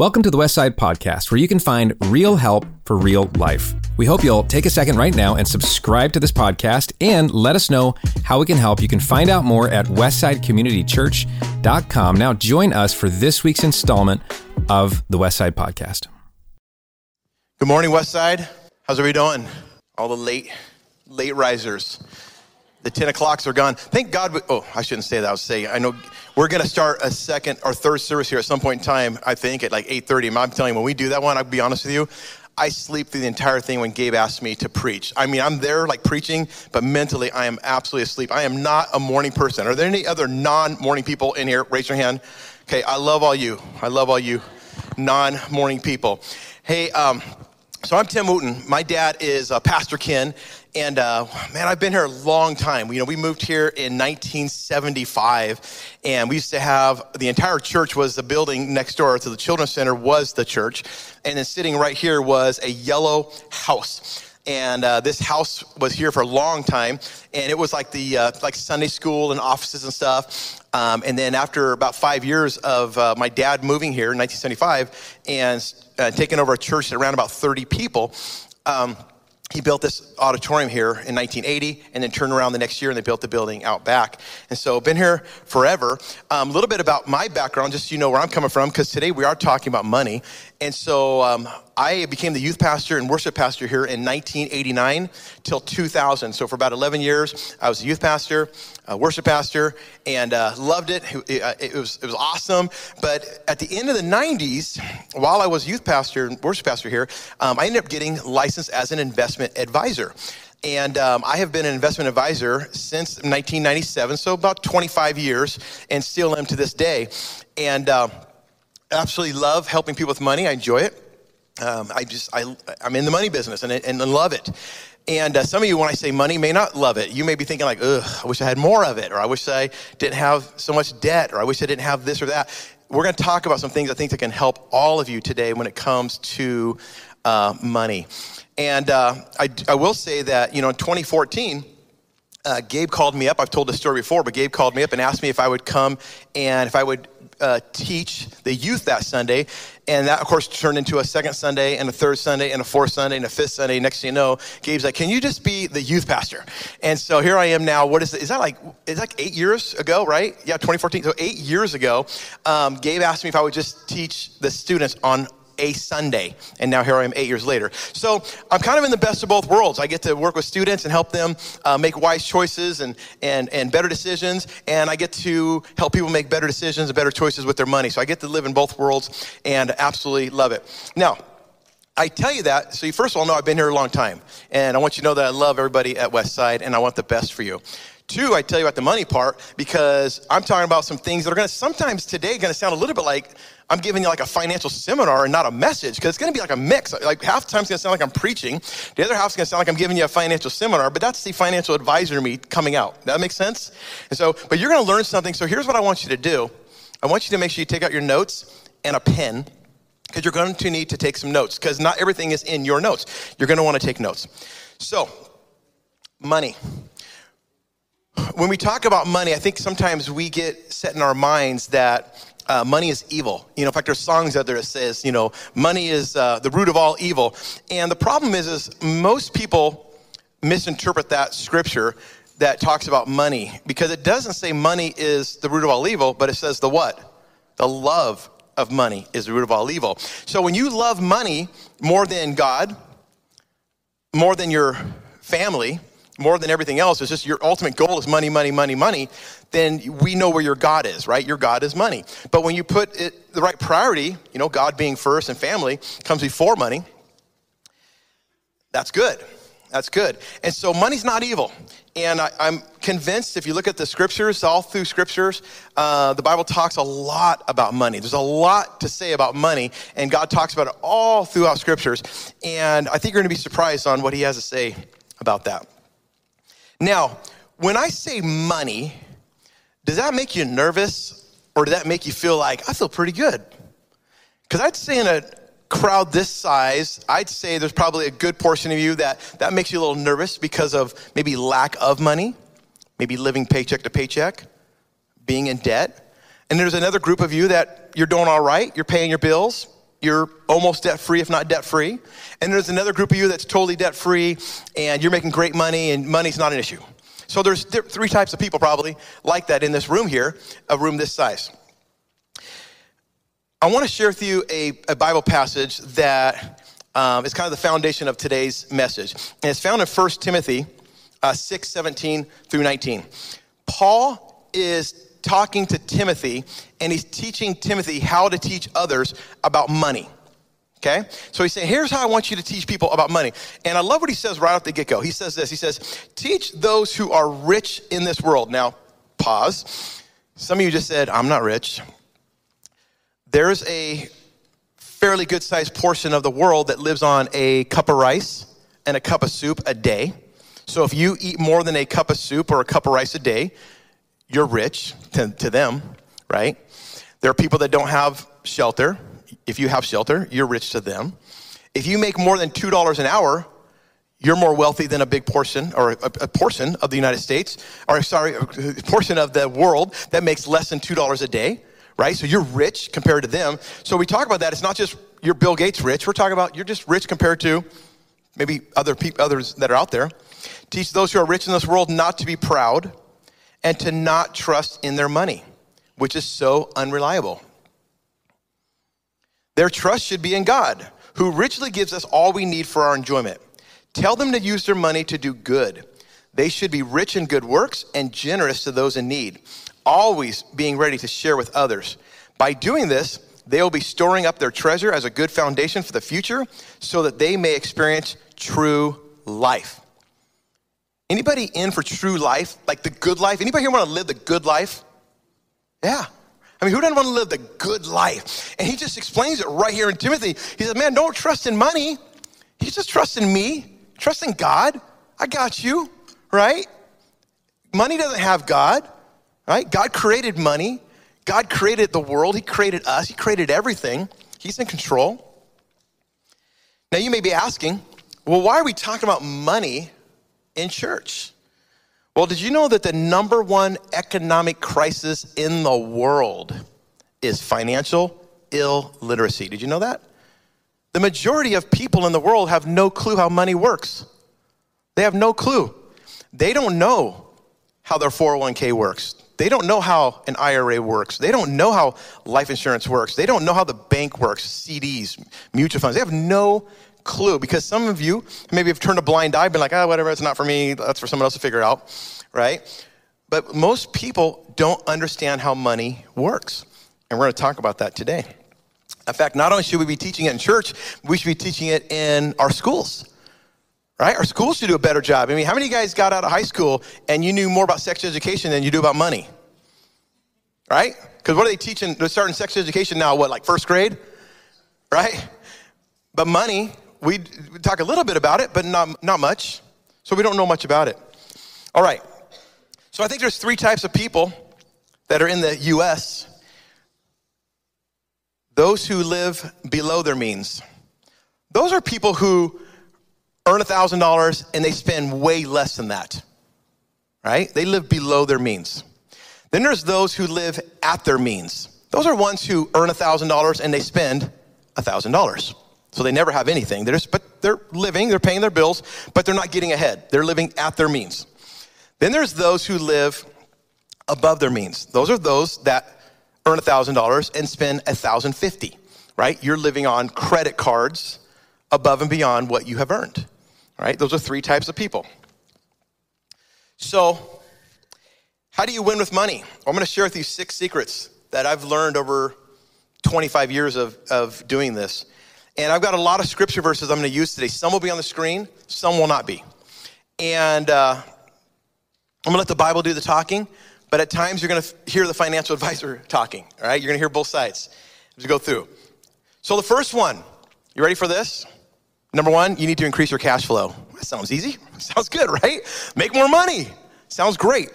Welcome to the Westside Podcast, where you can find real help for real life. We hope you'll take a second right now and subscribe to this podcast and let us know how we can help. You can find out more at westsidecommunitychurch.com. Now, join us for this week's installment of the Westside Podcast. Good morning, Westside. How's everybody doing? All the late, late risers. The 10 o'clocks are gone. Thank God. We, oh, I shouldn't say that. I was saying, I know we're going to start a second or third service here at some point in time, I think, at like 8.30. I'm telling you, when we do that one, I'll be honest with you, I sleep through the entire thing when Gabe asks me to preach. I mean, I'm there like preaching, but mentally I am absolutely asleep. I am not a morning person. Are there any other non-morning people in here? Raise your hand. Okay, I love all you. I love all you non-morning people. Hey, um, so I'm Tim Wooten. My dad is uh, Pastor Ken, and uh, man, I've been here a long time. You know, we moved here in 1975, and we used to have the entire church was the building next door to the children's center was the church, and then sitting right here was a yellow house and uh, this house was here for a long time and it was like the uh, like sunday school and offices and stuff um, and then after about five years of uh, my dad moving here in 1975 and uh, taking over a church that around about 30 people um, he built this auditorium here in 1980 and then turned around the next year and they built the building out back. And so been here forever. Um, a little bit about my background just so you know where i'm coming from because today we are talking about money. And so um, I became the youth pastor and worship pastor here in 1989 till 2000. So for about 11 years, I was a youth pastor, a worship pastor, and uh, loved it. It, uh, was, it was awesome. But at the end of the 90s, while I was youth pastor and worship pastor here, um, I ended up getting licensed as an investment advisor. And um, I have been an investment advisor since 1997, so about 25 years, and still am to this day. And uh, absolutely love helping people with money. I enjoy it. Um, I just, I, I'm in the money business and, and love it. And uh, some of you, when I say money, may not love it. You may be thinking like, ugh, I wish I had more of it, or I wish I didn't have so much debt, or I wish I didn't have this or that. We're going to talk about some things I think that can help all of you today when it comes to uh, money. And uh, I, I will say that, you know, in 2014, uh, Gabe called me up. I've told this story before, but Gabe called me up and asked me if I would come and if I would uh, teach the youth that Sunday. And that, of course, turned into a second Sunday and a third Sunday and a fourth Sunday and a fifth Sunday. Next thing you know, Gabe's like, Can you just be the youth pastor? And so here I am now. What is it? Is that like, it's like eight years ago, right? Yeah, 2014. So eight years ago, um, Gabe asked me if I would just teach the students on a Sunday. And now here I am eight years later. So I'm kind of in the best of both worlds. I get to work with students and help them uh, make wise choices and, and, and better decisions. And I get to help people make better decisions and better choices with their money. So I get to live in both worlds and absolutely love it. Now, I tell you that so you first of all know I've been here a long time, and I want you to know that I love everybody at Westside, and I want the best for you. Two, I tell you about the money part because I'm talking about some things that are going to sometimes today going to sound a little bit like I'm giving you like a financial seminar and not a message because it's going to be like a mix. Like half the time it's going to sound like I'm preaching. The other half is going to sound like I'm giving you a financial seminar, but that's the financial advisor me coming out. That makes sense? And so, but you're going to learn something. So here's what I want you to do. I want you to make sure you take out your notes and a pen because you're going to need to take some notes because not everything is in your notes. You're going to want to take notes. So, money when we talk about money, I think sometimes we get set in our minds that uh, money is evil. You know, in fact, there's songs out there that says, you know, money is uh, the root of all evil. And the problem is, is most people misinterpret that scripture that talks about money because it doesn't say money is the root of all evil, but it says the what? The love of money is the root of all evil. So when you love money more than God, more than your family, more than everything else, it's just your ultimate goal is money, money, money, money, then we know where your God is, right? Your God is money. But when you put it the right priority, you know, God being first and family comes before money, that's good. That's good. And so money's not evil. And I, am convinced if you look at the scriptures, all through scriptures, uh, the Bible talks a lot about money. There's a lot to say about money, and God talks about it all throughout scriptures. And I think you're going to be surprised on what He has to say about that. Now, when I say money, does that make you nervous or does that make you feel like, I feel pretty good? Because I'd say in a crowd this size, I'd say there's probably a good portion of you that that makes you a little nervous because of maybe lack of money, maybe living paycheck to paycheck, being in debt. And there's another group of you that you're doing all right, you're paying your bills, you're almost debt free, if not debt free. And there's another group of you that's totally debt free and you're making great money and money's not an issue. So there's three types of people probably like that in this room here, a room this size. I want to share with you a, a Bible passage that um, is kind of the foundation of today's message. And it's found in 1 Timothy uh, 6 17 through 19. Paul is talking to Timothy and he's teaching Timothy how to teach others about money. Okay? So he's saying, here's how I want you to teach people about money. And I love what he says right off the get go. He says this He says, teach those who are rich in this world. Now, pause. Some of you just said, I'm not rich. There's a fairly good sized portion of the world that lives on a cup of rice and a cup of soup a day. So if you eat more than a cup of soup or a cup of rice a day, you're rich to, to them, right? There are people that don't have shelter. If you have shelter, you're rich to them. If you make more than $2 an hour, you're more wealthy than a big portion or a, a, portion of the United States, or sorry, a portion of the world that makes less than $2 a day, right? So you're rich compared to them. So we talk about that. It's not just you're Bill Gates rich. We're talking about you're just rich compared to maybe other people, others that are out there. Teach those who are rich in this world not to be proud and to not trust in their money, which is so unreliable. Their trust should be in God, who richly gives us all we need for our enjoyment. Tell them to use their money to do good. They should be rich in good works and generous to those in need, always being ready to share with others. By doing this, they will be storing up their treasure as a good foundation for the future so that they may experience true life. Anybody in for true life, like the good life? Anybody here want to live the good life? Yeah. I mean, who doesn't want to live the good life? And he just explains it right here in Timothy. He says, Man, don't trust in money. He's just trusting me, trusting God. I got you, right? Money doesn't have God, right? God created money. God created the world. He created us. He created everything. He's in control. Now, you may be asking, well, why are we talking about money in church. Well, did you know that the number one economic crisis in the world is financial illiteracy? Did you know that? The majority of people in the world have no clue how money works. They have no clue. They don't know how their 401k works. They don't know how an IRA works. They don't know how life insurance works. They don't know how the bank works, CDs, mutual funds. They have no clue because some of you maybe have turned a blind eye, been like, ah, oh, whatever, it's not for me, that's for someone else to figure out, right? But most people don't understand how money works. And we're going to talk about that today. In fact, not only should we be teaching it in church, we should be teaching it in our schools. Right? Our schools should do a better job. I mean, how many guys got out of high school and you knew more about sex education than you do about money? Right? Because what are they teaching? They're starting sex education now, what, like first grade? Right? But money, we talk a little bit about it, but not, not much. So we don't know much about it. All right. So I think there's three types of people that are in the US those who live below their means. Those are people who earn $1,000 and they spend way less than that, right? They live below their means. Then there's those who live at their means. Those are ones who earn $1,000 and they spend $1,000. So they never have anything. They're just, but they're living, they're paying their bills, but they're not getting ahead. They're living at their means. Then there's those who live above their means. Those are those that earn $1,000 and spend 1,050, right? You're living on credit cards above and beyond what you have earned, right? Those are three types of people. So, how do you win with money? I'm going to share with you six secrets that I've learned over 25 years of, of doing this. And I've got a lot of scripture verses I'm going to use today. Some will be on the screen, some will not be. And uh, I'm going to let the Bible do the talking, but at times you're going to hear the financial advisor talking, all right? You're going to hear both sides as we go through. So the first one, you ready for this? Number one, you need to increase your cash flow. That sounds easy. Sounds good, right? Make more money. Sounds great.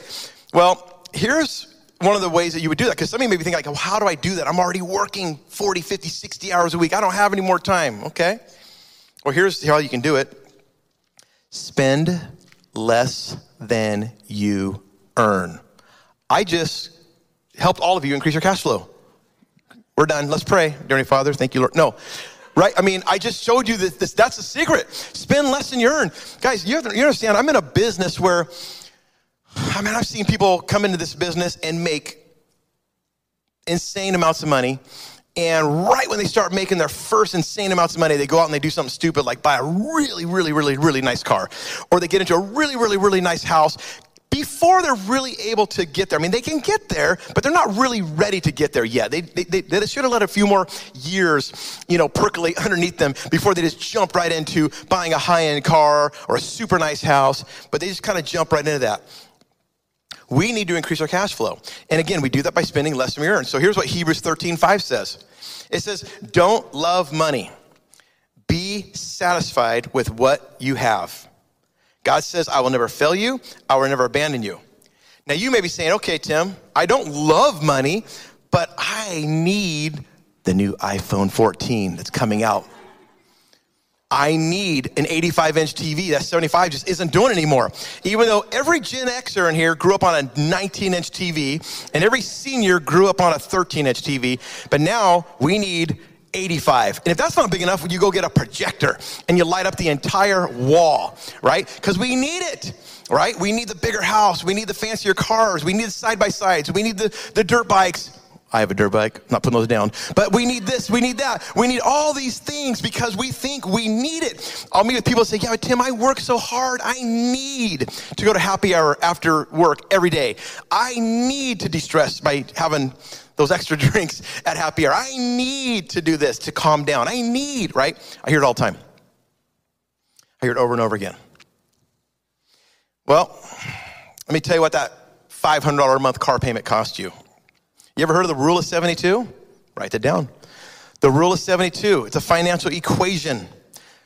Well, here's one of the ways that you would do that because some of you may be thinking like well, how do i do that i'm already working 40 50 60 hours a week i don't have any more time okay well here's how you can do it spend less than you earn i just helped all of you increase your cash flow We're done. Let's pray. Dear Father, thank you, Lord. No. Right? I mean, I just showed you that this, that's a secret. Spend less than you earn. Guys, you, have you understand, I'm in a business where, I mean, I've seen people come into this business and make insane amounts of money. And right when they start making their first insane amounts of money, they go out and they do something stupid like buy a really, really, really, really nice car. Or they get into a really, really, really nice house, before they're really able to get there. I mean, they can get there, but they're not really ready to get there yet. They, they, they, they should have let a few more years, you know, percolate underneath them before they just jump right into buying a high end car or a super nice house, but they just kind of jump right into that. We need to increase our cash flow. And again, we do that by spending less than we earn. So here's what Hebrews 13 5 says it says, Don't love money, be satisfied with what you have. God says, I will never fail you, I will never abandon you. Now, you may be saying, okay, Tim, I don't love money, but I need the new iPhone 14 that's coming out. I need an 85 inch TV. That 75 just isn't doing anymore. Even though every Gen Xer in here grew up on a 19 inch TV and every senior grew up on a 13 inch TV, but now we need 85. And if that's not big enough, you go get a projector and you light up the entire wall, right? Because we need it, right? We need the bigger house. We need the fancier cars. We need the side by sides. We need the, the dirt bikes. I have a dirt bike, I'm not putting those down. But we need this, we need that. We need all these things because we think we need it. I'll meet with people and say, Yeah, Tim, I work so hard. I need to go to happy hour after work every day. I need to de stress by having those extra drinks at happy hour. I need to do this to calm down. I need, right? I hear it all the time. I hear it over and over again. Well, let me tell you what that $500 a month car payment cost you. You ever heard of the rule of 72? Write that down. The rule of 72, it's a financial equation.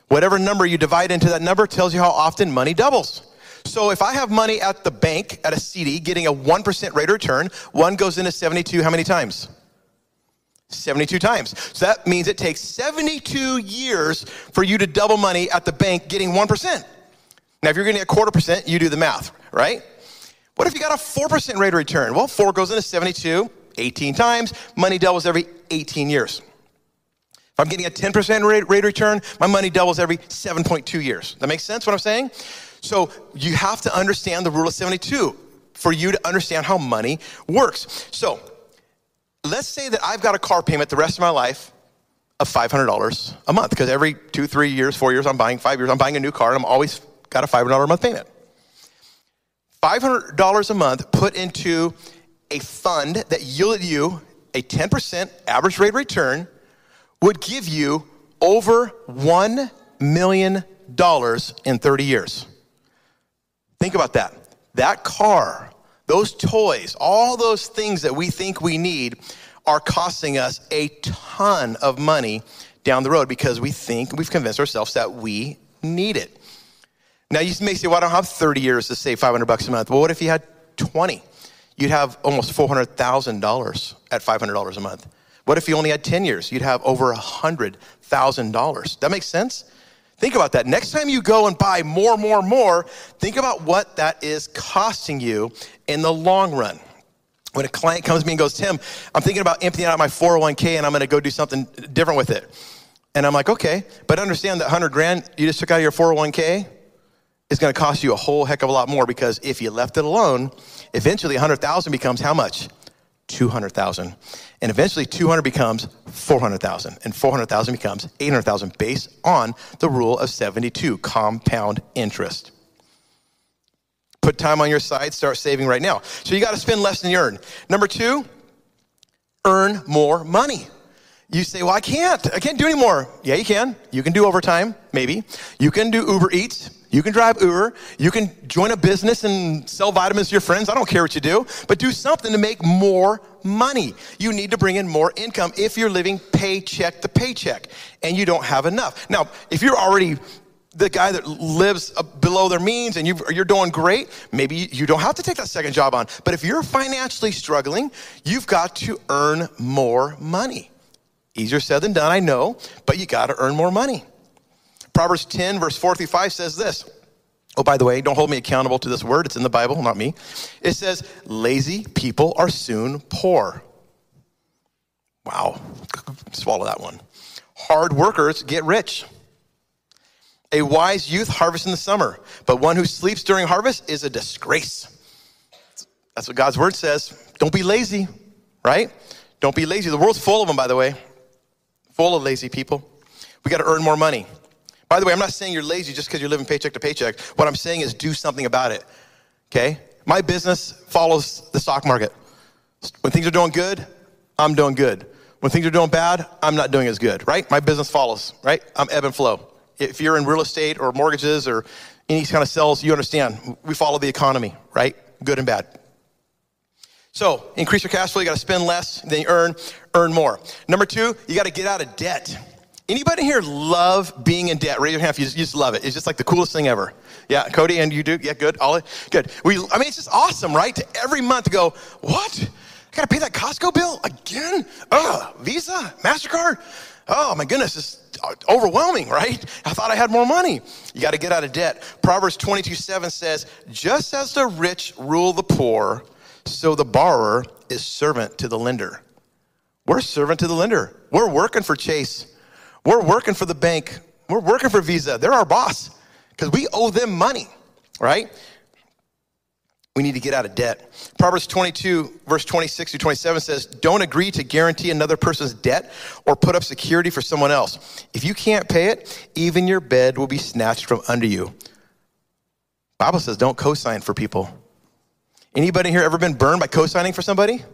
Whatever number you divide into that number tells you how often money doubles. So if I have money at the bank at a CD getting a 1% rate of return, one goes into 72 how many times? 72 times. So that means it takes 72 years for you to double money at the bank getting 1%. Now, if you're getting a quarter percent, you do the math, right? What if you got a 4% rate of return? Well, 4 goes into 72, 18 times. Money doubles every 18 years. If I'm getting a 10% rate, rate return, my money doubles every 7.2 years. That makes sense what I'm saying? So you have to understand the rule of 72 for you to understand how money works. So let's say that I've got a car payment the rest of my life of $500 a month because every two, three years, four years, I'm buying, five years, I'm buying a new car and I'm always got a $500 a month payment. $500 a month put into a fund that yielded you a 10% average rate return would give you over $1 million in 30 years. Think about that. That car, those toys, all those things that we think we need are costing us a ton of money down the road because we think we've convinced ourselves that we need it. Now you may say, well, I don't have 30 years to save 500 bucks a month. Well, what if you had 20? You'd have almost $400,000 at $500 a month. What if you only had 10 years? You'd have over $100,000. That makes sense? Think about that. Next time you go and buy more, more, more, think about what that is costing you in the long run. When a client comes to me and goes, Tim, I'm thinking about emptying out my 401k and I'm going to go do something different with it. And I'm like, okay, but understand that 100 grand you just took out of your 401k is going to cost you a whole heck of a lot more because if you left it alone, eventually 100,000 becomes how much? 200,000. And eventually 200 becomes 400,000 and 400,000 becomes 800,000 based on the rule of 72, compound interest. Put time on your side, start saving right now. So you got to spend less than you earn. Number two, earn more money. You say, well, I can't. I can't do anymore. Yeah, you can. You can do overtime, maybe. You can do Uber Eats. You can drive Uber. You can join a business and sell vitamins to your friends. I don't care what you do, but do something to make more money. You need to bring in more income if you're living paycheck to paycheck and you don't have enough. Now, if you're already the guy that lives below their means and you are doing great, maybe you don't have to take that second job on. But if you're financially struggling, you've got to earn more money. Easier said than done, I know, but you got to earn more money. Proverbs 10, verse 4 through 5 says this. Oh, by the way, don't hold me accountable to this word. It's in the Bible, not me. It says, lazy people are soon poor. Wow. Swallow that one. Hard workers get rich. A wise youth harvests in the summer, but one who sleeps during harvest is a disgrace. That's what God's word says. Don't be lazy, right? Don't be lazy. The world's full of them, by the way, full of lazy people. We got to earn more money. By the way, I'm not saying you're lazy just because you're living paycheck to paycheck. What I'm saying is do something about it. Okay? My business follows the stock market. When things are doing good, I'm doing good. When things are doing bad, I'm not doing as good, right? My business follows, right? I'm ebb and flow. If you're in real estate or mortgages or any kind of sales, you understand. We follow the economy, right? Good and bad. So, increase your cash flow, you got to spend less, then you earn, earn more. Number two, you got to get out of debt. Anybody here love being in debt? Raise your hand if you just, you just love it. It's just like the coolest thing ever. Yeah, Cody, and you do? Yeah, good. Ollie, good. We, I mean, it's just awesome, right? To every month go, what? I gotta pay that Costco bill again? Oh, Visa, MasterCard? Oh my goodness, it's overwhelming, right? I thought I had more money. You gotta get out of debt. Proverbs 22 7 says, just as the rich rule the poor, so the borrower is servant to the lender. We're servant to the lender. We're working for Chase. We're working for the bank. We're working for Visa. They're our boss because we owe them money, right? We need to get out of debt. Proverbs 22, verse 26 to 27 says, Don't agree to guarantee another person's debt or put up security for someone else. If you can't pay it, even your bed will be snatched from under you. Bible says, don't co-sign for people. Anybody here ever been burned by co-signing for somebody?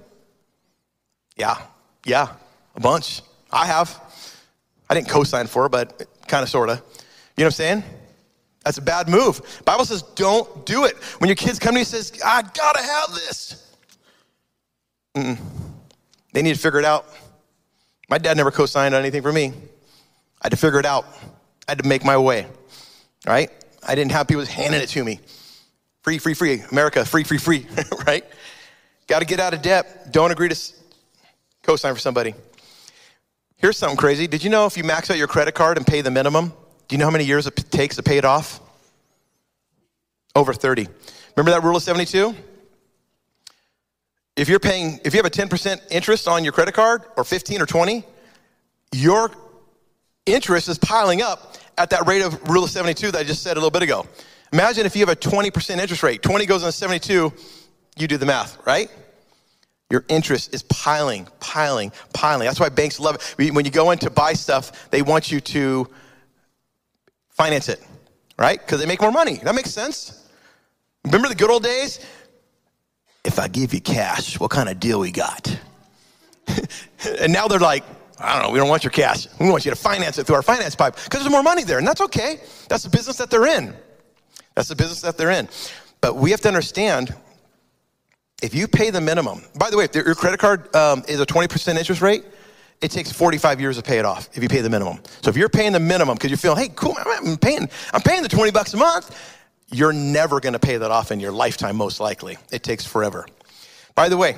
Yeah, yeah, a bunch. I have. I didn't co-sign for but kind of, sort of. You know what I'm saying? That's a bad move. Bible says don't do it. When your kids come to you says, I gotta have this. Mm-mm. They need to figure it out. My dad never co-signed on anything for me. I had to figure it out. I had to make my way, right? I didn't have people handing it to me. Free, free, free. America, free, free, free, right? Got to get out of debt. Don't agree to co-sign for somebody. Here's something crazy. Did you know if you max out your credit card and pay the minimum, do you know how many years it takes to pay it off? Over 30. Remember that rule of 72? If you're paying, if you have a 10% interest on your credit card or 15 or 20, your interest is piling up at that rate of rule of 72 that I just said a little bit ago. Imagine if you have a 20% interest rate, 20 goes on 72, you do the math, right? Your interest is piling, piling, piling. That's why banks love it. When you go in to buy stuff, they want you to finance it, right? Because they make more money. That makes sense. Remember the good old days? If I give you cash, what kind of deal we got? and now they're like, I don't know, we don't want your cash. We want you to finance it through our finance pipe because there's more money there, and that's okay. That's the business that they're in. That's the business that they're in. But we have to understand if you pay the minimum, by the way, if your credit card um, is a 20% interest rate, it takes 45 years to pay it off if you pay the minimum. So if you're paying the minimum because you're feeling, hey, cool, I'm paying, I'm paying the 20 bucks a month, you're never going to pay that off in your lifetime, most likely. It takes forever. By the way,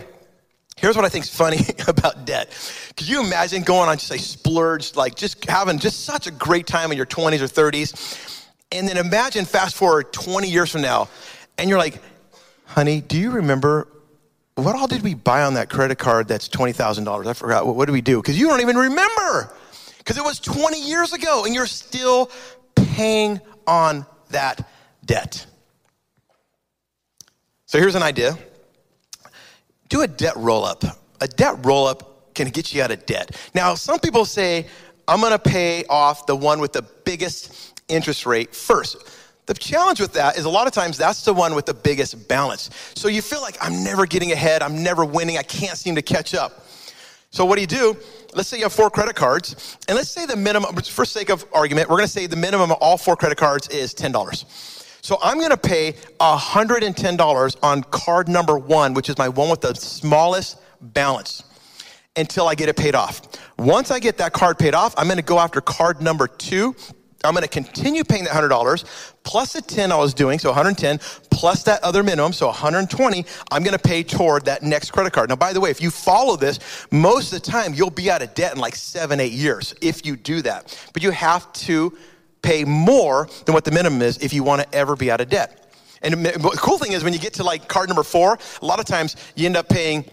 here's what I think is funny about debt. Could you imagine going on just a splurge, like just having just such a great time in your 20s or 30s, and then imagine fast forward 20 years from now, and you're like, honey, do you remember what all did we buy on that credit card that's $20,000? I forgot. What, what did we do? Because you don't even remember. Because it was 20 years ago and you're still paying on that debt. So here's an idea do a debt roll up. A debt roll up can get you out of debt. Now, some people say, I'm gonna pay off the one with the biggest interest rate first. The challenge with that is a lot of times that's the one with the biggest balance. So you feel like I'm never getting ahead, I'm never winning, I can't seem to catch up. So what do you do? Let's say you have four credit cards, and let's say the minimum, for sake of argument, we're gonna say the minimum of all four credit cards is $10. So I'm gonna pay $110 on card number one, which is my one with the smallest balance until I get it paid off. Once I get that card paid off, I'm gonna go after card number two I'm going to continue paying that $100 plus the 10 I was doing, so 110 plus that other minimum, so 120, I'm going to pay toward that next credit card. Now, by the way, if you follow this, most of the time you'll be out of debt in like seven, eight years if you do that. But you have to pay more than what the minimum is if you want to ever be out of debt. And the cool thing is when you get to like card number four, a lot of times you end up paying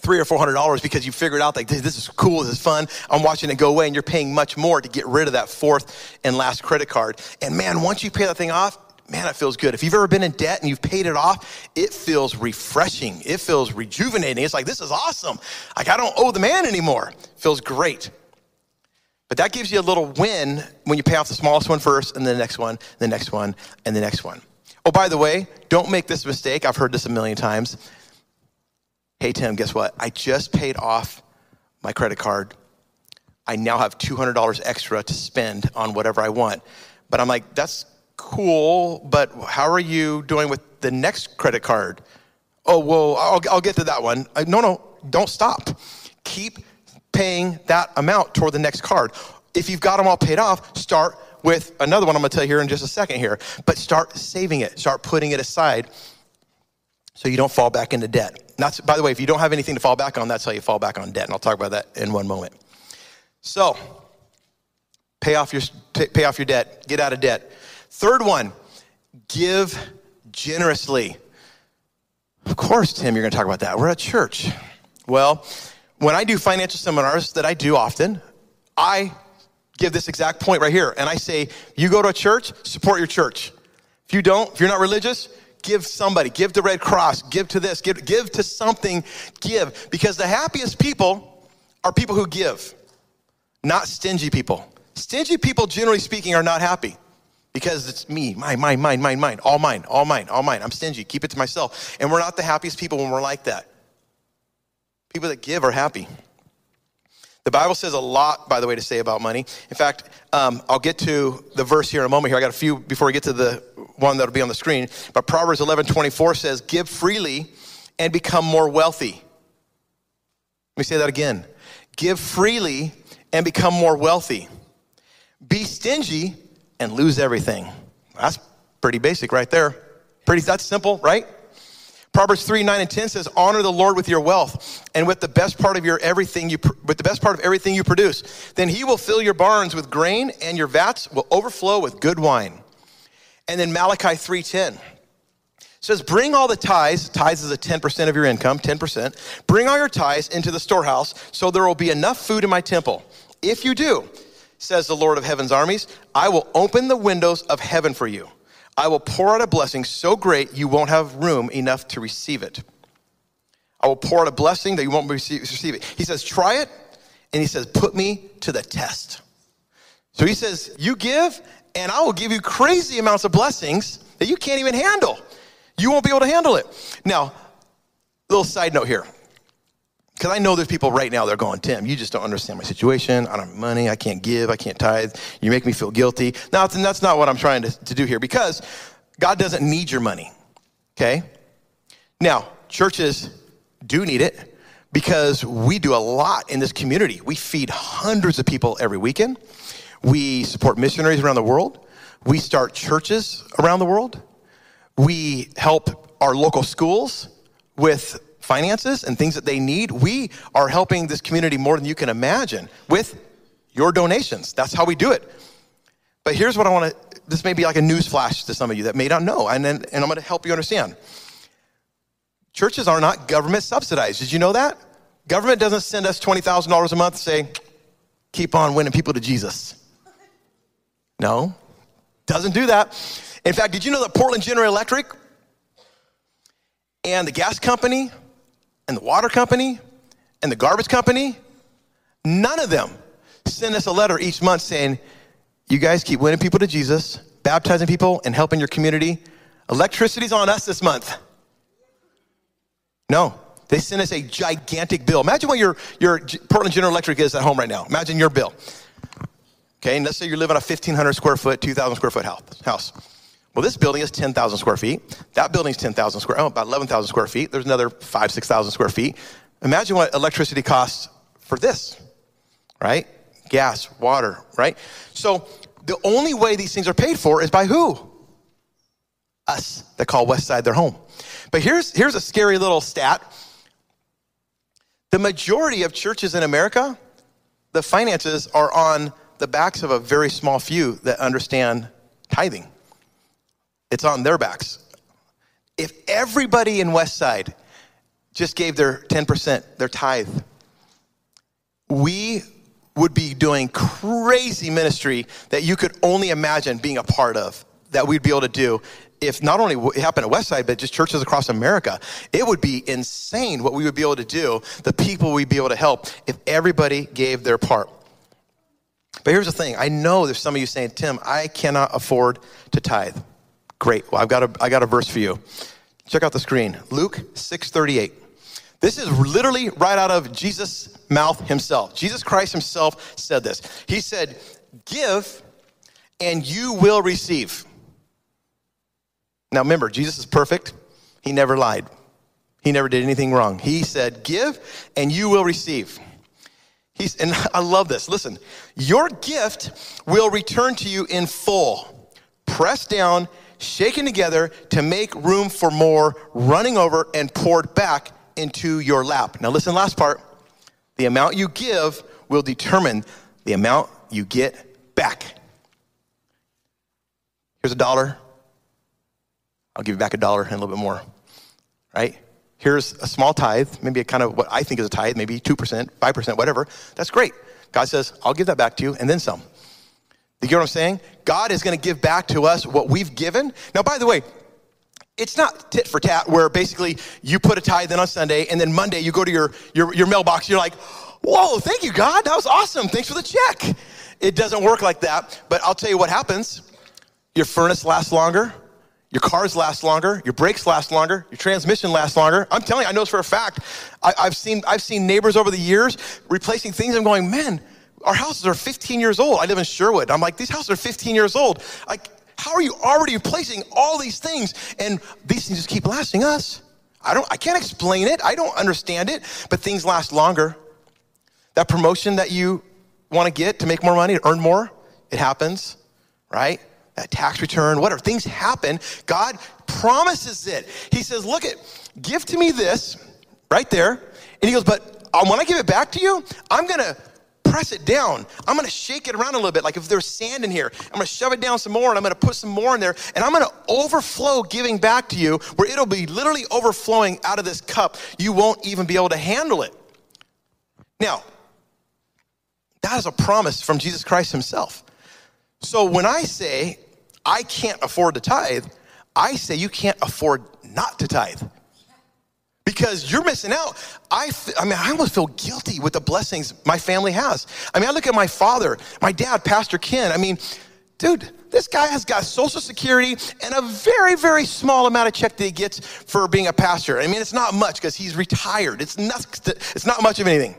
three or four hundred dollars because you figured out like this is cool, this is fun. I'm watching it go away, and you're paying much more to get rid of that fourth and last credit card. And man, once you pay that thing off, man, it feels good. If you've ever been in debt and you've paid it off, it feels refreshing. It feels rejuvenating. It's like this is awesome. Like I don't owe the man anymore. It feels great. But that gives you a little win when you pay off the smallest one first, and then the next one, the next one, and the next one. Oh, by the way, don't make this mistake. I've heard this a million times. Hey, Tim, guess what? I just paid off my credit card. I now have $200 extra to spend on whatever I want. But I'm like, that's cool, but how are you doing with the next credit card? Oh, well, I'll, I'll get to that one. I, no, no, don't stop. Keep paying that amount toward the next card. If you've got them all paid off, start with another one I'm going to tell you here in just a second here. But start saving it, start putting it aside so you don't fall back into debt. Not, by the way, if you don't have anything to fall back on, that's how you fall back on debt. And I'll talk about that in one moment. So, pay off your, pay off your debt, get out of debt. Third one, give generously. Of course, Tim, you're going to talk about that. We're at church. Well, when I do financial seminars that I do often, I give this exact point right here. And I say, you go to a church, support your church. If you don't, if you're not religious, give somebody, give to Red Cross, give to this, give, give to something, give. Because the happiest people are people who give, not stingy people. Stingy people, generally speaking, are not happy because it's me, mine, mine, mine, mine, mine, all mine, all mine, all mine. I'm stingy, keep it to myself. And we're not the happiest people when we're like that. People that give are happy. The Bible says a lot, by the way, to say about money. In fact, um, I'll get to the verse here in a moment here. I got a few before we get to the one that'll be on the screen. But Proverbs 11 24 says, Give freely and become more wealthy. Let me say that again. Give freely and become more wealthy. Be stingy and lose everything. That's pretty basic right there. Pretty, that's simple, right? Proverbs 3, 9, and 10 says, honor the Lord with your wealth and with the best part of your everything you, with the best part of everything you produce. Then he will fill your barns with grain and your vats will overflow with good wine. And then Malachi 3:10 says, Bring all the tithes, tithes is a 10% of your income, 10%. Bring all your tithes into the storehouse so there will be enough food in my temple. If you do, says the Lord of heaven's armies, I will open the windows of heaven for you. I will pour out a blessing so great you won't have room enough to receive it. I will pour out a blessing that you won't receive it. He says, Try it. And he says, Put me to the test. So he says, You give, and I will give you crazy amounts of blessings that you can't even handle. You won't be able to handle it. Now, little side note here. Because I know there's people right now that are going, Tim, you just don't understand my situation. I don't have money. I can't give. I can't tithe. You make me feel guilty. Now, that's not what I'm trying to, to do here because God doesn't need your money. Okay? Now, churches do need it because we do a lot in this community. We feed hundreds of people every weekend. We support missionaries around the world. We start churches around the world. We help our local schools with finances and things that they need. We are helping this community more than you can imagine with your donations. That's how we do it. But here's what I want to this may be like a news flash to some of you that may not know, and, then, and I'm going to help you understand. Churches are not government subsidized. Did you know that? Government doesn't send us $20,000 a month say, keep on winning people to Jesus. No, doesn't do that. In fact, did you know that Portland General Electric and the gas company and the water company and the garbage company, none of them send us a letter each month saying, you guys keep winning people to Jesus, baptizing people, and helping your community. Electricity's on us this month. No, they send us a gigantic bill. Imagine what your, your Portland General Electric is at home right now. Imagine your bill. Okay, and let's say you're living a 1,500 square foot, 2,000 square foot house. Well, this building is 10,000 square feet. That building is 10,000 square, oh, about 11,000 square feet. There's another five, 6,000 square feet. Imagine what electricity costs for this, right? Gas, water, right? So the only way these things are paid for is by who? Us that call West Side their home. But here's, here's a scary little stat. The majority of churches in America, the finances are on the backs of a very small few that understand tithing. It's on their backs. If everybody in Westside just gave their 10%, their tithe, we would be doing crazy ministry that you could only imagine being a part of, that we'd be able to do if not only it happened at Westside, but just churches across America. It would be insane what we would be able to do, the people we'd be able to help, if everybody gave their part. But here's the thing I know there's some of you saying, Tim, I cannot afford to tithe. Great. Well, I've got a, I got a verse for you. Check out the screen Luke 638. This is literally right out of Jesus' mouth himself. Jesus Christ himself said this. He said, Give and you will receive. Now remember, Jesus is perfect. He never lied. He never did anything wrong. He said, Give and you will receive. He's, and I love this. Listen, your gift will return to you in full, pressed down, shaken together to make room for more, running over and poured back into your lap. Now, listen, last part. The amount you give will determine the amount you get back. Here's a dollar. I'll give you back a dollar and a little bit more, right? Here's a small tithe, maybe a kind of what I think is a tithe, maybe 2%, 5%, whatever. That's great. God says, I'll give that back to you and then some. You get what I'm saying? God is going to give back to us what we've given. Now, by the way, it's not tit for tat where basically you put a tithe in on Sunday and then Monday you go to your, your, your mailbox, you're like, whoa, thank you, God. That was awesome. Thanks for the check. It doesn't work like that. But I'll tell you what happens. Your furnace lasts longer. Your cars last longer. Your brakes last longer. Your transmission lasts longer. I'm telling you, I know this for a fact. I, have seen, I've seen neighbors over the years replacing things. I'm going, man, our houses are 15 years old. I live in Sherwood. I'm like, these houses are 15 years old. Like, how are you already replacing all these things? And these things just keep lasting us. I don't I can't explain it. I don't understand it, but things last longer. That promotion that you want to get to make more money, to earn more, it happens, right? That tax return, whatever, things happen. God promises it. He says, Look it, give to me this right there. And he goes, But uh, when I give it back to you, I'm gonna press it down. I'm gonna shake it around a little bit. Like if there's sand in here, I'm gonna shove it down some more and I'm gonna put some more in there and I'm gonna overflow giving back to you where it'll be literally overflowing out of this cup. You won't even be able to handle it. Now, that is a promise from Jesus Christ himself. So when I say I can't afford to tithe, I say you can't afford not to tithe because you're missing out. I, I mean, I almost feel guilty with the blessings my family has. I mean, I look at my father, my dad, Pastor Ken. I mean, dude, this guy has got Social Security and a very, very small amount of check that he gets for being a pastor. I mean, it's not much because he's retired. It's not, it's not much of anything.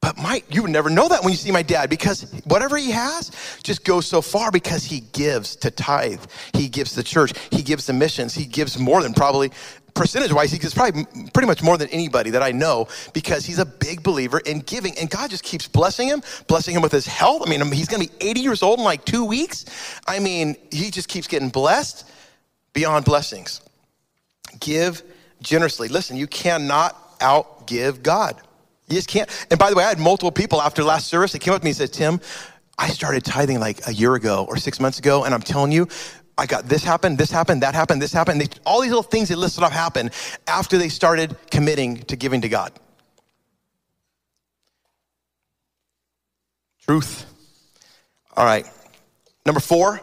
But Mike, you would never know that when you see my dad because whatever he has just goes so far because he gives to tithe. He gives to church. He gives to missions. He gives more than probably percentage wise, he gives probably pretty much more than anybody that I know because he's a big believer in giving. And God just keeps blessing him, blessing him with his health. I mean, he's going to be 80 years old in like two weeks. I mean, he just keeps getting blessed beyond blessings. Give generously. Listen, you cannot outgive God. You just can't. And by the way, I had multiple people after last service that came up to me and said, Tim, I started tithing like a year ago or six months ago, and I'm telling you, I got this happened, this happened, that happened, this happened. They, all these little things they listed off happened after they started committing to giving to God. Truth. All right. Number four,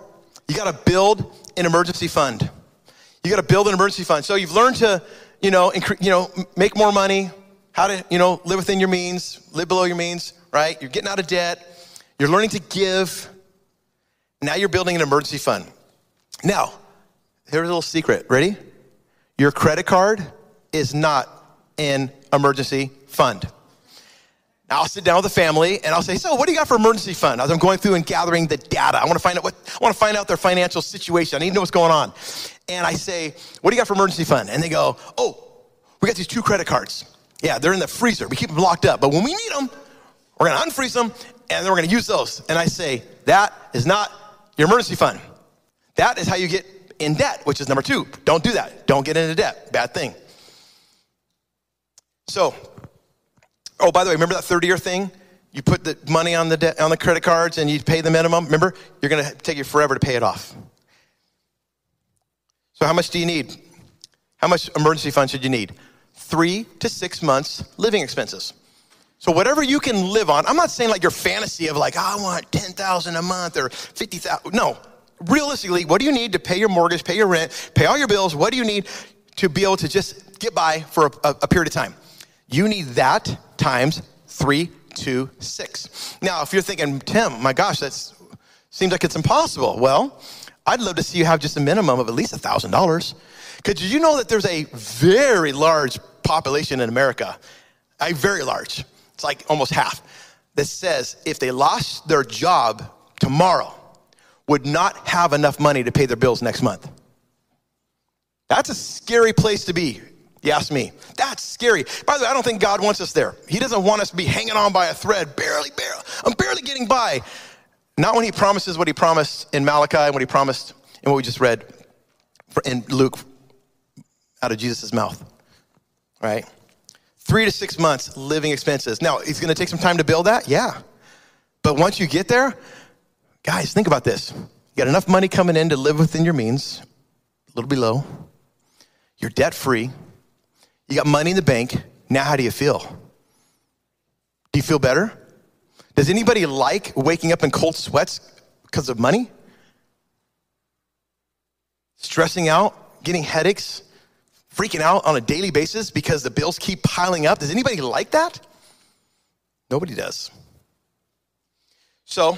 you got to build an emergency fund. You got to build an emergency fund. So you've learned to, you know, incre- you know, make more money, how to, you know, live within your means, live below your means, right? You're getting out of debt. You're learning to give. Now you're building an emergency fund. Now, here's a little secret. Ready? Your credit card is not an emergency fund. Now I'll sit down with the family and I'll say, "So, what do you got for emergency fund?" As I'm going through and gathering the data, I want to find out what I want to find out their financial situation. I need to know what's going on. And I say, "What do you got for emergency fund?" And they go, "Oh, we got these two credit cards. Yeah, they're in the freezer. We keep them locked up, but when we need them, we're going to unfreeze them and then we're going to use those." And I say, "That is not your emergency fund. That is how you get in debt, which is number two. Don't do that. Don't get into debt. Bad thing. So, oh, by the way, remember that 30 year thing? You put the money on the, de- on the credit cards and you pay the minimum. Remember? You're going to take you forever to pay it off. So, how much do you need? How much emergency fund should you need? three to six months living expenses. So whatever you can live on, I'm not saying like your fantasy of like, oh, I want 10,000 a month or 50,000. No, realistically, what do you need to pay your mortgage, pay your rent, pay all your bills? What do you need to be able to just get by for a, a period of time? You need that times three, two, six. Now, if you're thinking, Tim, my gosh, that seems like it's impossible. Well, I'd love to see you have just a minimum of at least $1,000. Because you know that there's a very large population in America, a very large, it's like almost half, that says if they lost their job tomorrow, would not have enough money to pay their bills next month. That's a scary place to be, you ask me. That's scary. By the way, I don't think God wants us there. He doesn't want us to be hanging on by a thread, barely, barely. I'm barely getting by. Not when He promises what He promised in Malachi and what He promised in what we just read in Luke out of Jesus' mouth, right? Three to six months living expenses. Now, it's gonna take some time to build that, yeah. But once you get there, guys, think about this. You got enough money coming in to live within your means, a little below. You're debt free. You got money in the bank. Now, how do you feel? Do you feel better? Does anybody like waking up in cold sweats because of money? Stressing out, getting headaches, freaking out on a daily basis because the bills keep piling up? Does anybody like that? Nobody does. So,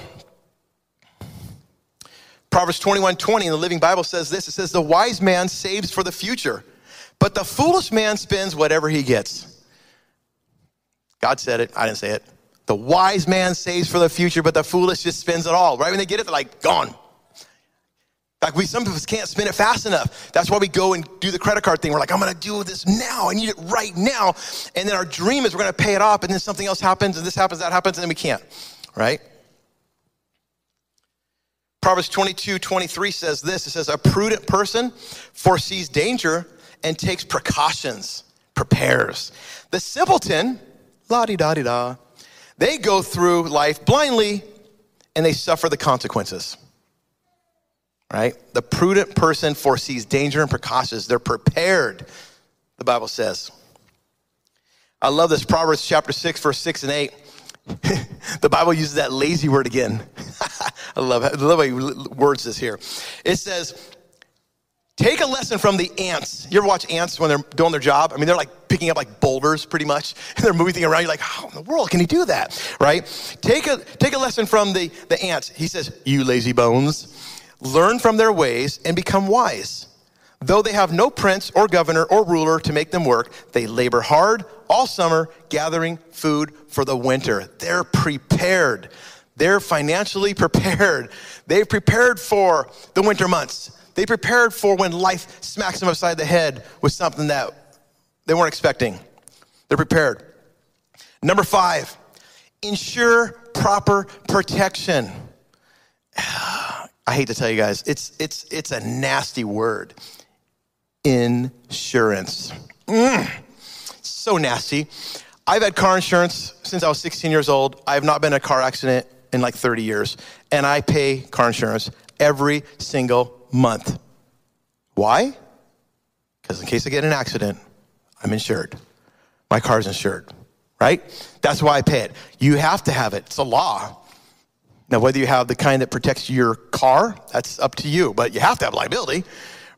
Proverbs 21 20 in the Living Bible says this it says, The wise man saves for the future, but the foolish man spends whatever he gets. God said it, I didn't say it. The wise man saves for the future, but the foolish just spends it all. Right when they get it, they're like, gone. Like we, some of us can't spend it fast enough. That's why we go and do the credit card thing. We're like, I'm gonna do this now. I need it right now. And then our dream is we're gonna pay it off, and then something else happens, and this happens, that happens, and then we can't, right? Proverbs 22, 23 says this it says, A prudent person foresees danger and takes precautions, prepares. The simpleton, la di da di da, they go through life blindly and they suffer the consequences. Right? The prudent person foresees danger and precautions. They're prepared, the Bible says. I love this Proverbs chapter 6, verse 6 and 8. the Bible uses that lazy word again. I love love how he words this here. It says, Take a lesson from the ants. You ever watch ants when they're doing their job? I mean, they're like picking up like boulders pretty much, and they're moving things around. You're like, how in the world can he do that? Right? Take a take a lesson from the, the ants. He says, You lazy bones, learn from their ways and become wise. Though they have no prince or governor or ruler to make them work, they labor hard all summer gathering food for the winter. They're prepared. They're financially prepared. They've prepared for the winter months. They prepared for when life smacks them upside the head with something that they weren't expecting. They're prepared. Number five, ensure proper protection. I hate to tell you guys, it's, it's, it's a nasty word. Insurance. Mm, so nasty. I've had car insurance since I was 16 years old. I have not been in a car accident in like 30 years, and I pay car insurance every single month. Why? Because in case I get in an accident, I'm insured. My car's insured, right? That's why I pay it. You have to have it, it's a law. Now, whether you have the kind that protects your car, that's up to you, but you have to have liability,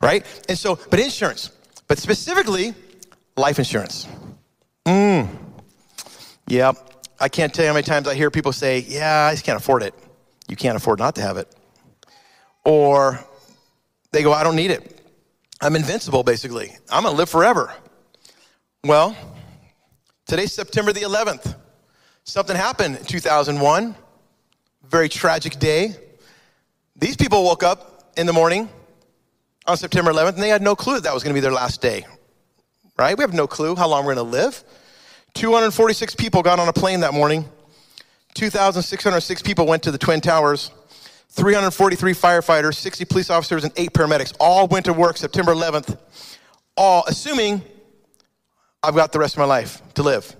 right? And so, but insurance, but specifically life insurance. Mm. Yep. I can't tell you how many times I hear people say, Yeah, I just can't afford it. You can't afford not to have it. Or they go, I don't need it. I'm invincible, basically. I'm going to live forever. Well, today's September the 11th. Something happened in 2001 very tragic day. These people woke up in the morning on September 11th and they had no clue that, that was going to be their last day, right? We have no clue how long we're going to live. 246 people got on a plane that morning. 2,606 people went to the Twin Towers. 343 firefighters, 60 police officers, and eight paramedics all went to work September 11th, all assuming I've got the rest of my life to live.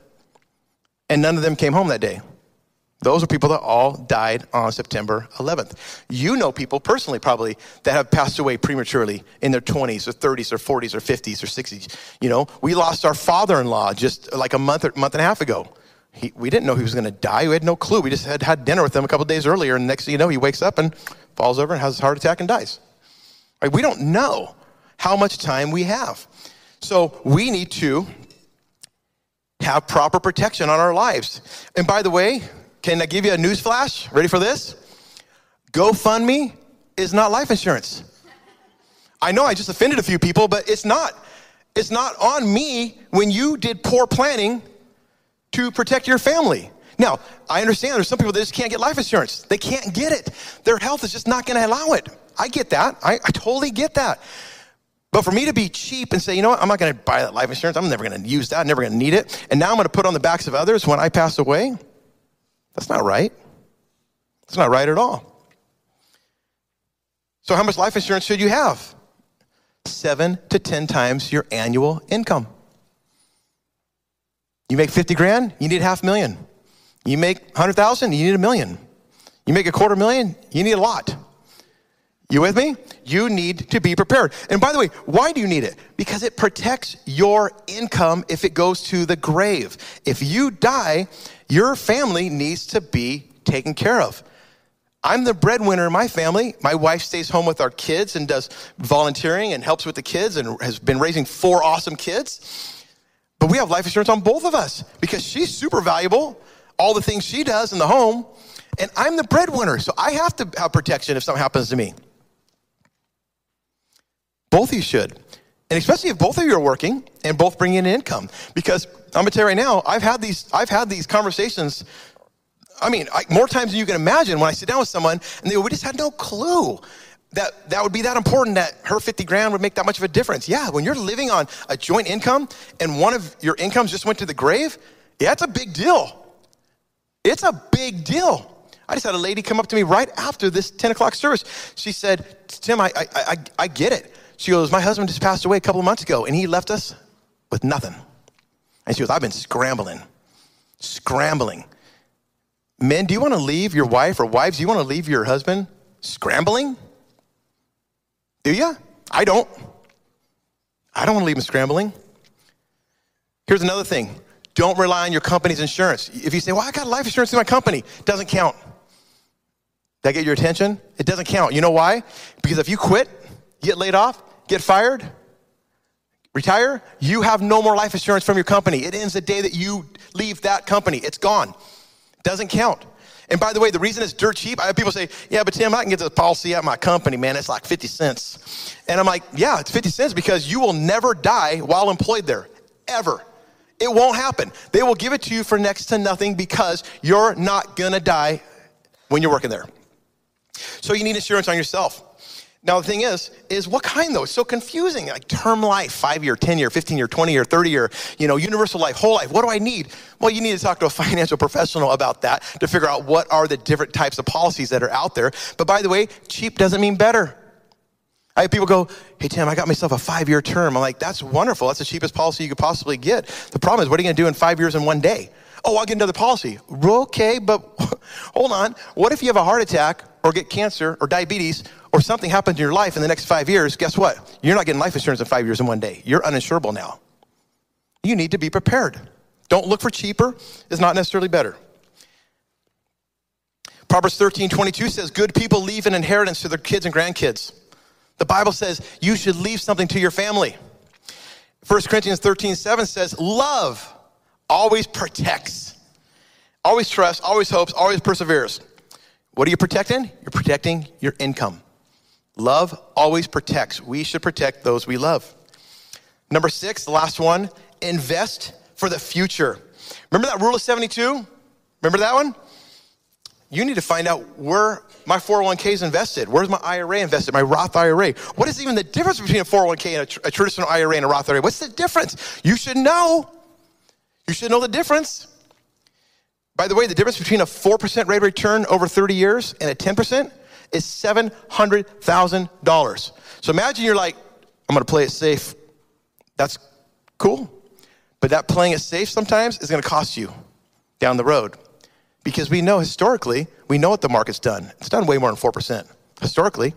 And none of them came home that day. Those are people that all died on September 11th. You know people personally, probably, that have passed away prematurely in their 20s or 30s or 40s or 50s or 60s. You know, we lost our father in law just like a month, or, month and a half ago. He, we didn't know he was going to die. We had no clue. We just had had dinner with him a couple days earlier, and next thing you know, he wakes up and falls over and has a heart attack and dies. Right? We don't know how much time we have. So we need to have proper protection on our lives. And by the way, can I give you a news flash? Ready for this? GoFundMe is not life insurance. I know I just offended a few people, but it's not. It's not on me when you did poor planning to protect your family. Now, I understand there's some people that just can't get life insurance. They can't get it. Their health is just not going to allow it. I get that. I, I, totally get that. But for me to be cheap and say, you know what, I'm not going to buy that life insurance. I'm never going to use that. I'm never going to need it. And now I'm going to put on the backs of others when I pass away. That's not right. That's not right at all. So, how much life insurance should you have? Seven to 10 times your annual income. You make 50 grand, you need half a million. You make 100,000, you need a million. You make a quarter million, you need a lot. You with me? You need to be prepared. And by the way, why do you need it? Because it protects your income if it goes to the grave. If you die, your family needs to be taken care of. I'm the breadwinner in my family. My wife stays home with our kids and does volunteering and helps with the kids and has been raising four awesome kids. But we have life insurance on both of us because she's super valuable, all the things she does in the home, and I'm the breadwinner, so I have to have protection if something happens to me. Both of you should. And especially if both of you are working and both bring in income. Because I'm gonna tell you right now, I've had these, I've had these conversations. I mean, I, more times than you can imagine when I sit down with someone and they go, we just had no clue that that would be that important that her 50 grand would make that much of a difference. Yeah, when you're living on a joint income and one of your incomes just went to the grave, yeah, it's a big deal. It's a big deal. I just had a lady come up to me right after this 10 o'clock service. She said, Tim, I, I, I, I get it. She goes, My husband just passed away a couple of months ago and he left us with nothing. And she goes, I've been scrambling, scrambling. Men, do you want to leave your wife or wives, do you want to leave your husband scrambling? Do you? I don't. I don't want to leave him scrambling. Here's another thing don't rely on your company's insurance. If you say, Well, I got life insurance in my company, it doesn't count. Did That get your attention? It doesn't count. You know why? Because if you quit, get laid off, get fired, retire, you have no more life insurance from your company. It ends the day that you leave that company. It's gone. Doesn't count. And by the way, the reason it's dirt cheap, I have people say, yeah, but Tim, I can get the policy at my company, man. It's like 50 cents. And I'm like, yeah, it's 50 cents because you will never die while employed there, ever. It won't happen. They will give it to you for next to nothing because you're not gonna die when you're working there. So you need insurance on yourself. Now, the thing is, is what kind though? It's so confusing. Like term life, five year, 10 year, 15 year, 20 year, 30 year, you know, universal life, whole life. What do I need? Well, you need to talk to a financial professional about that to figure out what are the different types of policies that are out there. But by the way, cheap doesn't mean better. I have people go, Hey, Tim, I got myself a five year term. I'm like, That's wonderful. That's the cheapest policy you could possibly get. The problem is, what are you going to do in five years in one day? Oh, I'll get another policy. Okay, but hold on. What if you have a heart attack or get cancer or diabetes or something happens in your life in the next five years, guess what? You're not getting life insurance in five years in one day. You're uninsurable now. You need to be prepared. Don't look for cheaper, it's not necessarily better. Proverbs 13, 22 says, Good people leave an inheritance to their kids and grandkids. The Bible says you should leave something to your family. 1 Corinthians 13, 7 says, Love always protects, always trusts, always hopes, always perseveres. What are you protecting? You're protecting your income. Love always protects. We should protect those we love. Number six, the last one, invest for the future. Remember that rule of 72? Remember that one? You need to find out where my 401k is invested. Where's my IRA invested, my Roth IRA? What is even the difference between a 401k and a, tr- a traditional IRA and a Roth IRA? What's the difference? You should know. You should know the difference. By the way, the difference between a 4% rate of return over 30 years and a 10% is $700,000. So imagine you're like, I'm gonna play it safe. That's cool. But that playing it safe sometimes is gonna cost you down the road. Because we know historically, we know what the market's done. It's done way more than 4% historically.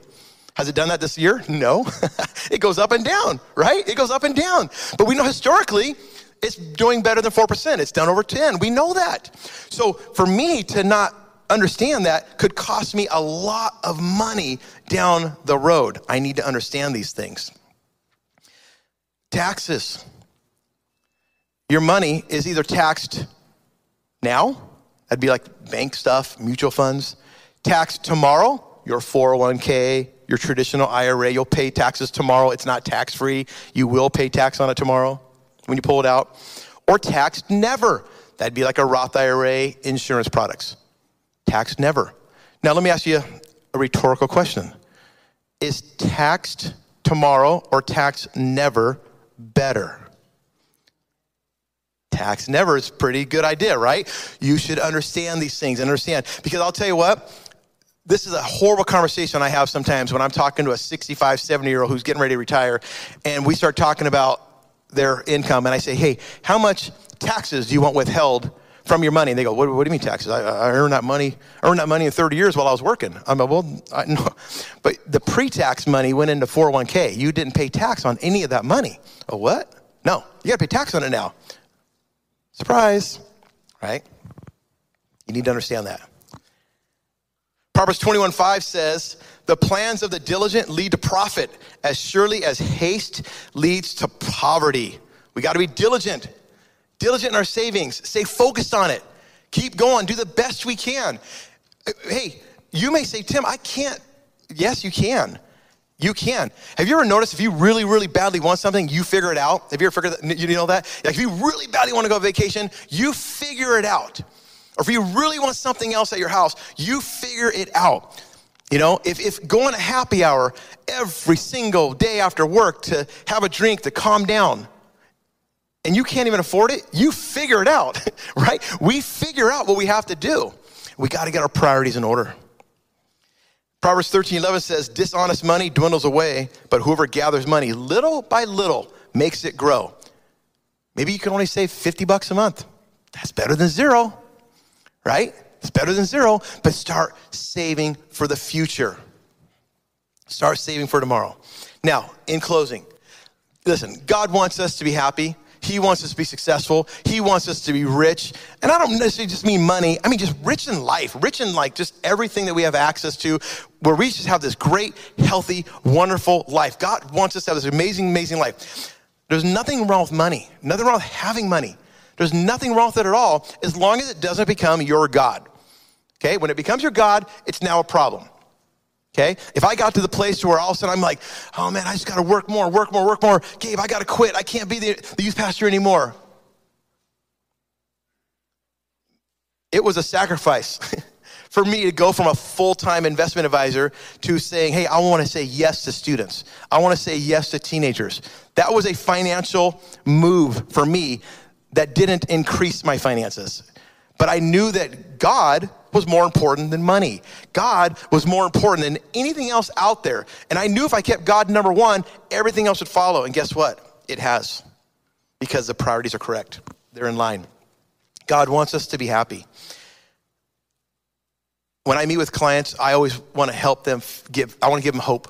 Has it done that this year? No. it goes up and down, right? It goes up and down. But we know historically it's doing better than 4%. It's done over 10. We know that. So for me to not understand that could cost me a lot of money down the road. I need to understand these things. Taxes. Your money is either taxed now, that'd be like bank stuff, mutual funds, taxed tomorrow, your 401k, your traditional IRA, you'll pay taxes tomorrow. It's not tax free. You will pay tax on it tomorrow when you pull it out. Or taxed never. That'd be like a Roth IRA, insurance products. Taxed never. Now, let me ask you a rhetorical question Is taxed tomorrow or taxed never better? Tax never is pretty good idea, right? You should understand these things, understand. Because I'll tell you what, this is a horrible conversation I have sometimes when I'm talking to a 65, 70 year old who's getting ready to retire, and we start talking about their income, and I say, hey, how much taxes do you want withheld from your money? And they go, what, what do you mean taxes? I, I earned that money, earned that money in 30 years while I was working. I'm like, well, I, no. But the pre-tax money went into 401k. You didn't pay tax on any of that money. Oh, what? No, you got to pay tax on it now. Surprise, right? You need to understand that. Proverbs 21 5 says, The plans of the diligent lead to profit as surely as haste leads to poverty. We got to be diligent, diligent in our savings, stay focused on it, keep going, do the best we can. Uh, hey, you may say, Tim, I can't. Yes, you can. You can. Have you ever noticed if you really, really badly want something, you figure it out? Have you ever figured that? You know that? Like if you really badly want to go on vacation, you figure it out. Or if you really want something else at your house, you figure it out. You know, if, if going to happy hour every single day after work to have a drink to calm down, and you can't even afford it, you figure it out, right? We figure out what we have to do. We got to get our priorities in order. Proverbs 13 11 says, Dishonest money dwindles away, but whoever gathers money little by little makes it grow. Maybe you can only save 50 bucks a month. That's better than zero right? It's better than zero, but start saving for the future. Start saving for tomorrow. Now, in closing, listen, God wants us to be happy. He wants us to be successful. He wants us to be rich. And I don't necessarily just mean money. I mean just rich in life, rich in like just everything that we have access to, where we just have this great, healthy, wonderful life. God wants us to have this amazing, amazing life. There's nothing wrong with money, nothing wrong with having money. There's nothing wrong with it at all as long as it doesn't become your God. Okay? When it becomes your God, it's now a problem. Okay? If I got to the place where all of a sudden I'm like, oh man, I just got to work more, work more, work more. Gabe, I got to quit. I can't be the, the youth pastor anymore. It was a sacrifice for me to go from a full time investment advisor to saying, hey, I want to say yes to students. I want to say yes to teenagers. That was a financial move for me that didn't increase my finances. But I knew that God was more important than money. God was more important than anything else out there. And I knew if I kept God number one, everything else would follow. And guess what? It has, because the priorities are correct, they're in line. God wants us to be happy. When I meet with clients, I always want to help them give, I want to give them hope.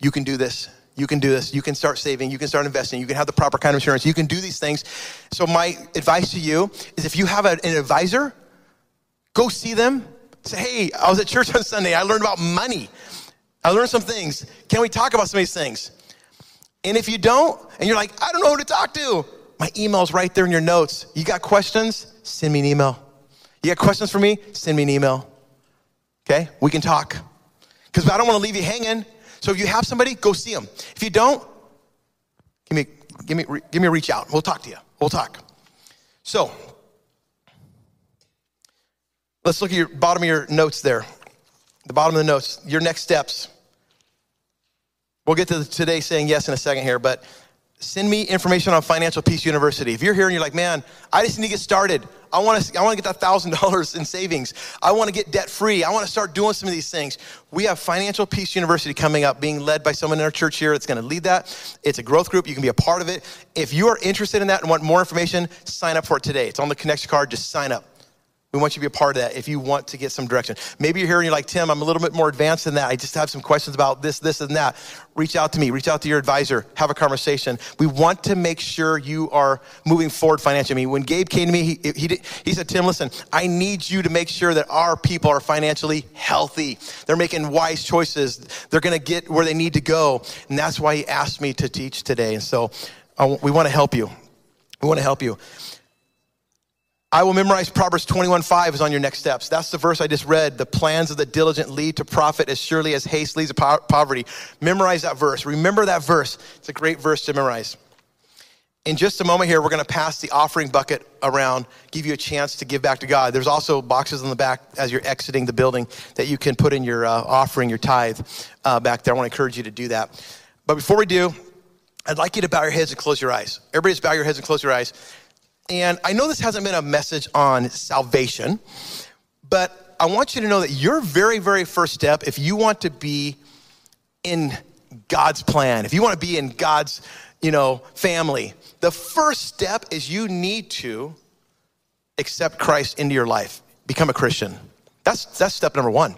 You can do this. You can do this. You can start saving. You can start investing. You can have the proper kind of insurance. You can do these things. So, my advice to you is if you have an advisor, go see them. Say, hey, I was at church on Sunday. I learned about money. I learned some things. Can we talk about some of these things? And if you don't, and you're like, I don't know who to talk to, my email's right there in your notes. You got questions? Send me an email. You got questions for me? Send me an email. Okay? We can talk. Because I don't want to leave you hanging. So if you have somebody, go see them. If you don't, give me, give me, give me a reach out. We'll talk to you. We'll talk. So let's look at your bottom of your notes there. The bottom of the notes, your next steps. We'll get to today saying yes in a second here, but send me information on Financial Peace University. If you're here and you're like, man, I just need to get started. I want to, I want to get that thousand dollars in savings. I want to get debt free. I want to start doing some of these things. We have Financial Peace University coming up, being led by someone in our church here that's going to lead that. It's a growth group. You can be a part of it. If you are interested in that and want more information, sign up for it today. It's on the connection card. Just sign up. We want you to be a part of that if you want to get some direction. Maybe you're here and you're like, Tim, I'm a little bit more advanced than that. I just have some questions about this, this, and that. Reach out to me, reach out to your advisor, have a conversation. We want to make sure you are moving forward financially. I mean, when Gabe came to me, he, he, he said, Tim, listen, I need you to make sure that our people are financially healthy. They're making wise choices. They're going to get where they need to go. And that's why he asked me to teach today. And so uh, we want to help you. We want to help you. I will memorize Proverbs 21 5 is on your next steps. That's the verse I just read. The plans of the diligent lead to profit as surely as haste leads to poverty. Memorize that verse. Remember that verse. It's a great verse to memorize. In just a moment here, we're going to pass the offering bucket around, give you a chance to give back to God. There's also boxes in the back as you're exiting the building that you can put in your uh, offering, your tithe uh, back there. I want to encourage you to do that. But before we do, I'd like you to bow your heads and close your eyes. Everybody just bow your heads and close your eyes. And I know this hasn't been a message on salvation, but I want you to know that your very, very first step, if you want to be in God's plan, if you want to be in God's, you know, family, the first step is you need to accept Christ into your life, become a Christian. That's, that's step number one.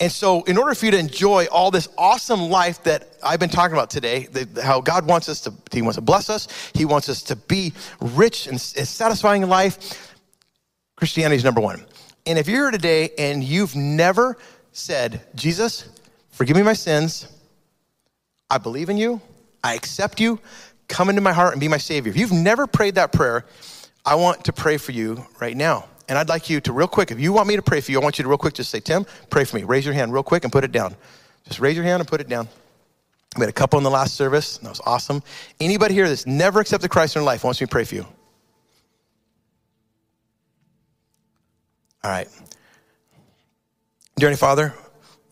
And so, in order for you to enjoy all this awesome life that I've been talking about today, the, how God wants us to, He wants to bless us, He wants us to be rich and, and satisfying in life, Christianity is number one. And if you're here today and you've never said, Jesus, forgive me my sins, I believe in you, I accept you, come into my heart and be my Savior. If you've never prayed that prayer, I want to pray for you right now. And I'd like you to, real quick, if you want me to pray for you, I want you to, real quick, just say, Tim, pray for me. Raise your hand real quick and put it down. Just raise your hand and put it down. We had a couple in the last service. and That was awesome. Anybody here that's never accepted Christ in their life wants me to pray for you? All right. Dear Heavenly Father,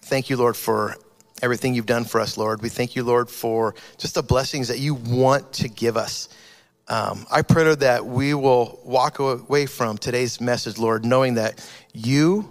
thank you, Lord, for everything you've done for us, Lord. We thank you, Lord, for just the blessings that you want to give us. Um, I pray, that we will walk away from today's message, Lord, knowing that you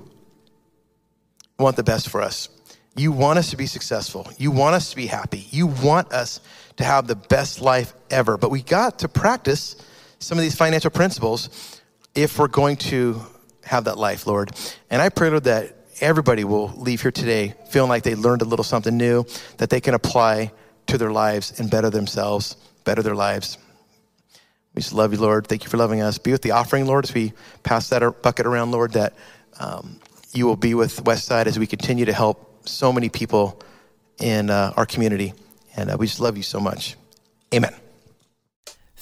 want the best for us. You want us to be successful. You want us to be happy. You want us to have the best life ever. But we got to practice some of these financial principles if we're going to have that life, Lord. And I pray, Lord, that everybody will leave here today feeling like they learned a little something new that they can apply to their lives and better themselves, better their lives. We just love you, Lord. Thank you for loving us. Be with the offering, Lord, as we pass that bucket around, Lord, that um, you will be with Westside as we continue to help so many people in uh, our community. And uh, we just love you so much. Amen.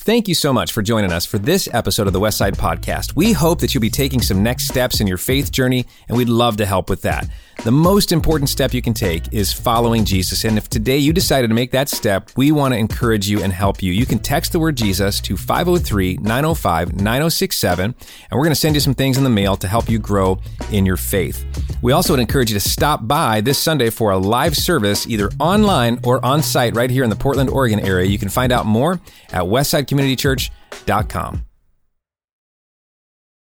Thank you so much for joining us for this episode of the Westside Podcast. We hope that you'll be taking some next steps in your faith journey, and we'd love to help with that. The most important step you can take is following Jesus. And if today you decided to make that step, we want to encourage you and help you. You can text the word Jesus to 503 905 9067, and we're going to send you some things in the mail to help you grow in your faith. We also would encourage you to stop by this Sunday for a live service, either online or on site right here in the Portland, Oregon area. You can find out more at westsidecommunitychurch.com.